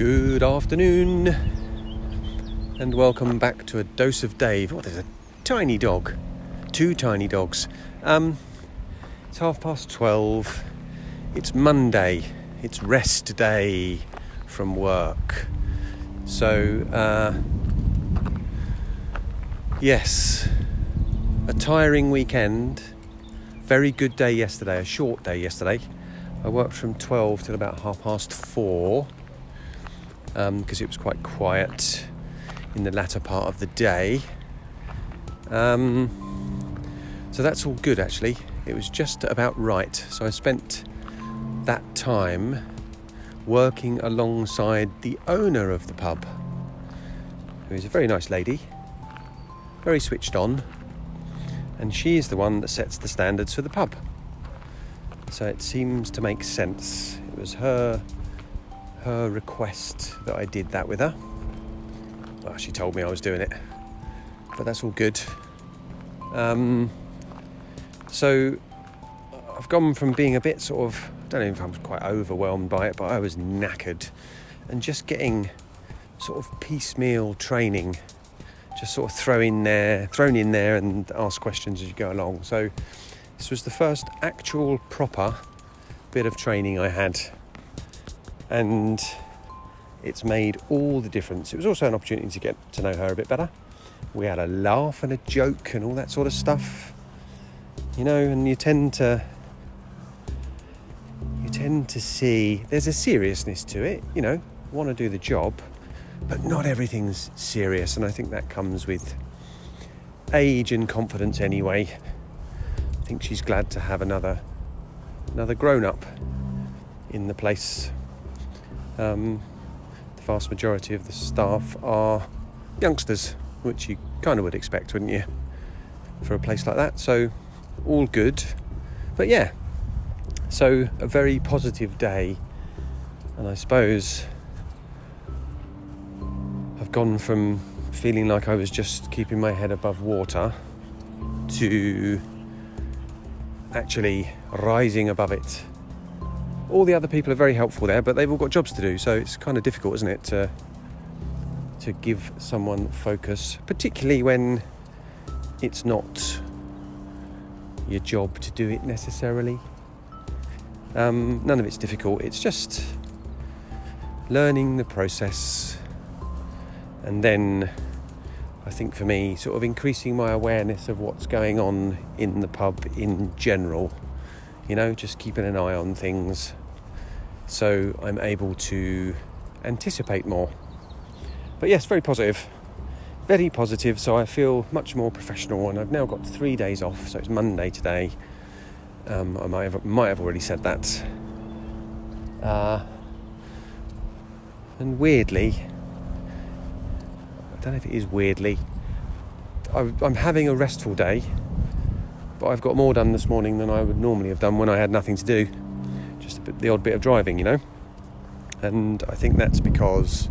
Good afternoon, and welcome back to a dose of Dave. Oh, there's a tiny dog, two tiny dogs. Um, it's half past twelve. It's Monday. It's rest day from work. So, uh, yes, a tiring weekend. Very good day yesterday. A short day yesterday. I worked from twelve till about half past four because um, it was quite quiet in the latter part of the day. Um, so that's all good actually. It was just about right. So I spent that time working alongside the owner of the pub, who is a very nice lady, very switched on, and she is the one that sets the standards for the pub. So it seems to make sense. It was her her request that I did that with her. Well, she told me I was doing it, but that's all good. Um, so I've gone from being a bit sort of, I don't know if I was quite overwhelmed by it, but I was knackered. And just getting sort of piecemeal training, just sort of throw in there, thrown in there and ask questions as you go along. So this was the first actual proper bit of training I had and it's made all the difference. It was also an opportunity to get to know her a bit better. We had a laugh and a joke and all that sort of stuff, you know, and you tend to you tend to see there's a seriousness to it, you know, want to do the job, but not everything's serious, and I think that comes with age and confidence anyway. I think she's glad to have another another grown up in the place um, the vast majority of the staff are youngsters, which you kind of would expect, wouldn't you, for a place like that? So, all good. But yeah, so a very positive day, and I suppose I've gone from feeling like I was just keeping my head above water to actually rising above it all the other people are very helpful there, but they've all got jobs to do, so it's kind of difficult, isn't it, to to give someone focus, particularly when it's not your job to do it necessarily. Um, none of it's difficult. It's just learning the process, and then I think for me, sort of increasing my awareness of what's going on in the pub in general. You know, just keeping an eye on things so I'm able to anticipate more. But yes, very positive. Very positive, so I feel much more professional, and I've now got three days off, so it's Monday today. Um, I might have, might have already said that. Uh, and weirdly, I don't know if it is weirdly, I'm having a restful day, but I've got more done this morning than I would normally have done when I had nothing to do just bit, the odd bit of driving, you know. And I think that's because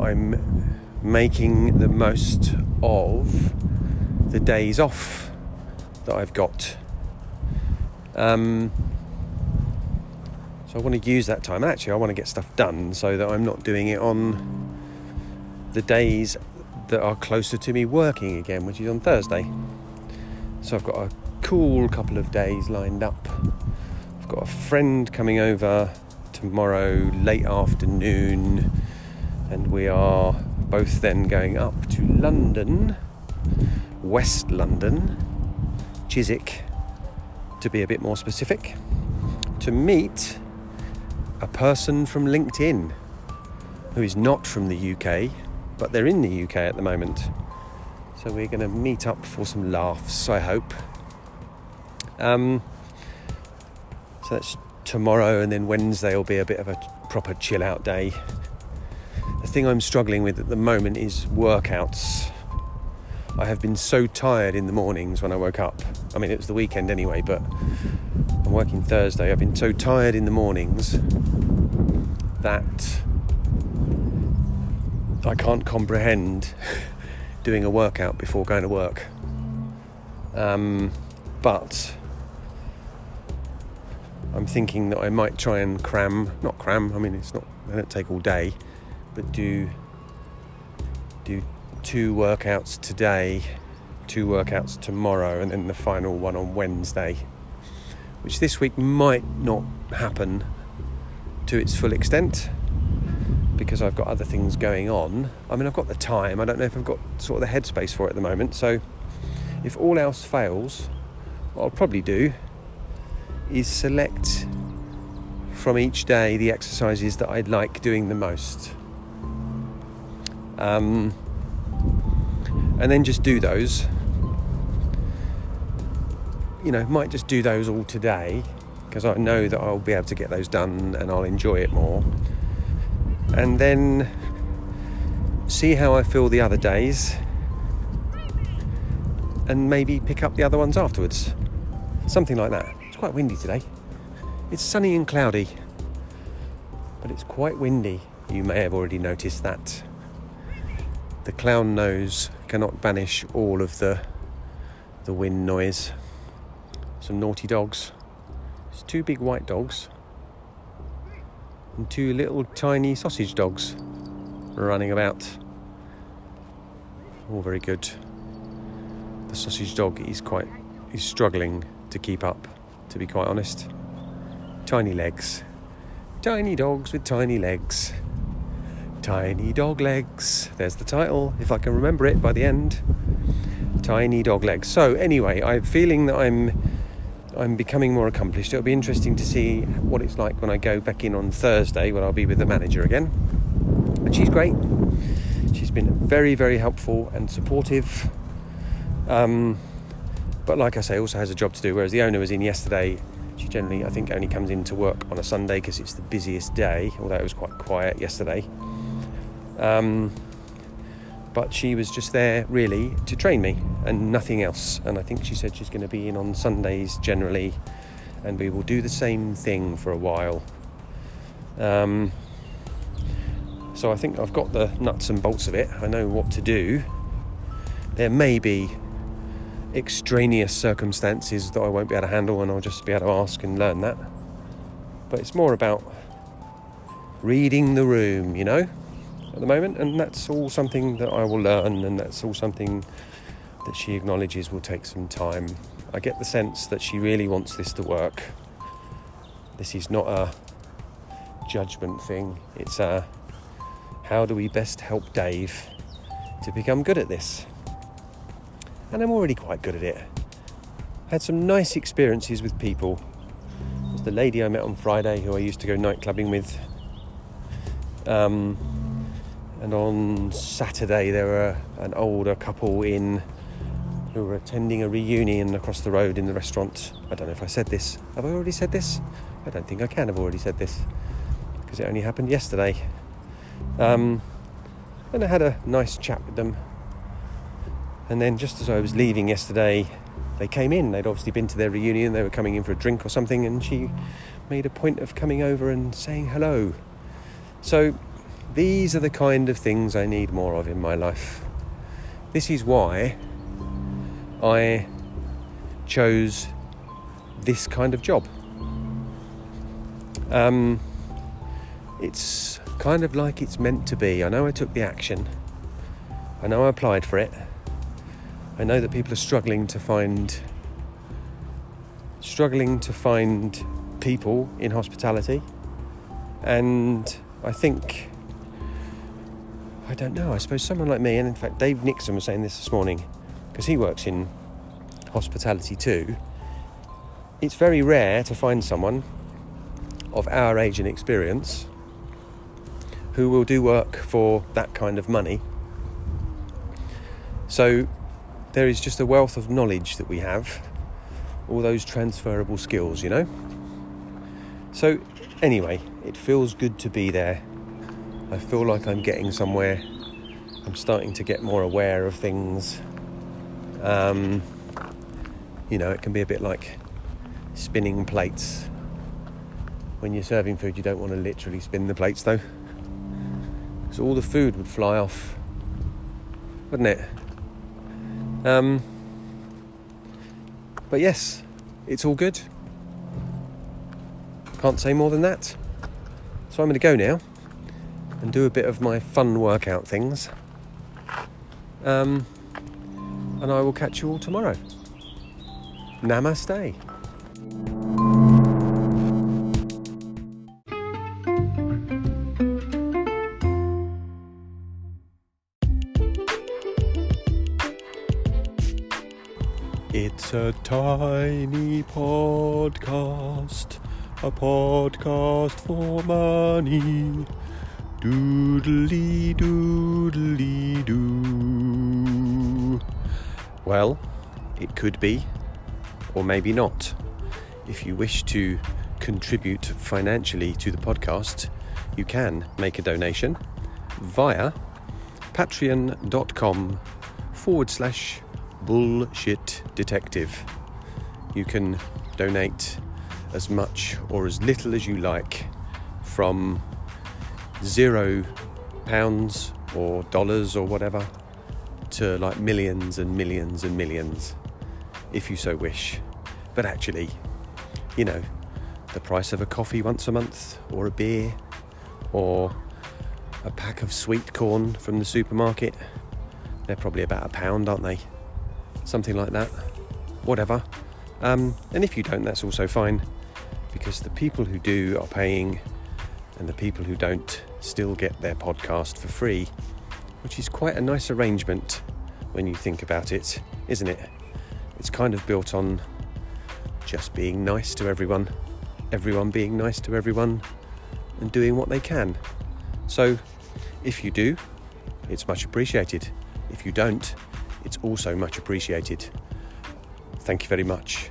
I'm making the most of the days off that I've got. Um, so I want to use that time. Actually, I want to get stuff done so that I'm not doing it on the days that are closer to me working again, which is on Thursday. So I've got a cool couple of days lined up I've got a friend coming over tomorrow late afternoon, and we are both then going up to London, West London, Chiswick, to be a bit more specific, to meet a person from LinkedIn who is not from the UK, but they're in the UK at the moment. So we're going to meet up for some laughs, I hope. Um, so that's tomorrow, and then Wednesday will be a bit of a proper chill out day. The thing I'm struggling with at the moment is workouts. I have been so tired in the mornings when I woke up. I mean, it was the weekend anyway, but I'm working Thursday. I've been so tired in the mornings that I can't comprehend doing a workout before going to work. Um, but I'm thinking that I might try and cram, not cram, I mean, it's not, they don't take all day, but do, do two workouts today, two workouts tomorrow, and then the final one on Wednesday, which this week might not happen to its full extent because I've got other things going on. I mean, I've got the time, I don't know if I've got sort of the headspace for it at the moment, so if all else fails, what I'll probably do is select from each day the exercises that I'd like doing the most. Um, and then just do those. You know, might just do those all today because I know that I'll be able to get those done and I'll enjoy it more. And then see how I feel the other days and maybe pick up the other ones afterwards. Something like that. It's quite windy today. It's sunny and cloudy, but it's quite windy. You may have already noticed that. The clown nose cannot banish all of the the wind noise. Some naughty dogs. It's two big white dogs and two little tiny sausage dogs running about. All very good. The sausage dog is quite is struggling to keep up, to be quite honest. Tiny legs. Tiny dogs with tiny legs. Tiny dog legs. There's the title, if I can remember it by the end. Tiny dog legs. So anyway, I'm feeling that I'm I'm becoming more accomplished. It'll be interesting to see what it's like when I go back in on Thursday when I'll be with the manager again. And she's great. She's been very, very helpful and supportive. Um, but like I say, also has a job to do. Whereas the owner was in yesterday. She generally, I think, only comes in to work on a Sunday because it's the busiest day. Although it was quite quiet yesterday. Um, but she was just there really to train me and nothing else. And I think she said she's going to be in on Sundays generally, and we will do the same thing for a while. Um, so I think I've got the nuts and bolts of it. I know what to do. There may be extraneous circumstances that I won't be able to handle, and I'll just be able to ask and learn that. But it's more about reading the room, you know, at the moment, and that's all something that I will learn, and that's all something that she acknowledges will take some time. I get the sense that she really wants this to work. This is not a judgment thing, it's a how do we best help Dave to become good at this? And I'm already quite good at it. I Had some nice experiences with people. There's the lady I met on Friday who I used to go night clubbing with. Um, and on Saturday there were an older couple in who were attending a reunion across the road in the restaurant. I don't know if I said this. Have I already said this? I don't think I can have already said this because it only happened yesterday. Um, and I had a nice chat with them. And then, just as I was leaving yesterday, they came in. They'd obviously been to their reunion, they were coming in for a drink or something, and she made a point of coming over and saying hello. So, these are the kind of things I need more of in my life. This is why I chose this kind of job. Um, it's kind of like it's meant to be. I know I took the action, I know I applied for it. I know that people are struggling to find struggling to find people in hospitality and I think I don't know I suppose someone like me and in fact Dave Nixon was saying this this morning because he works in hospitality too, it's very rare to find someone of our age and experience who will do work for that kind of money. So there is just a wealth of knowledge that we have, all those transferable skills, you know. So, anyway, it feels good to be there. I feel like I'm getting somewhere. I'm starting to get more aware of things. Um, you know, it can be a bit like spinning plates. When you're serving food, you don't want to literally spin the plates though. So all the food would fly off, wouldn't it? Um, but yes, it's all good. Can't say more than that. So I'm going to go now and do a bit of my fun workout things. Um, and I will catch you all tomorrow. Namaste. It's a tiny podcast, a podcast for money. Doodly doodly doo. Well, it could be, or maybe not. If you wish to contribute financially to the podcast, you can make a donation via patreon.com forward slash bullshit detective. You can donate as much or as little as you like from zero pounds or dollars or whatever to like millions and millions and millions if you so wish. But actually, you know, the price of a coffee once a month or a beer or a pack of sweet corn from the supermarket, they're probably about a pound, aren't they? something like that, whatever. Um, and if you don't, that's also fine because the people who do are paying and the people who don't still get their podcast for free, which is quite a nice arrangement when you think about it, isn't it? It's kind of built on just being nice to everyone, everyone being nice to everyone, and doing what they can. So, if you do, it's much appreciated. If you don't, it's also much appreciated. Thank you very much.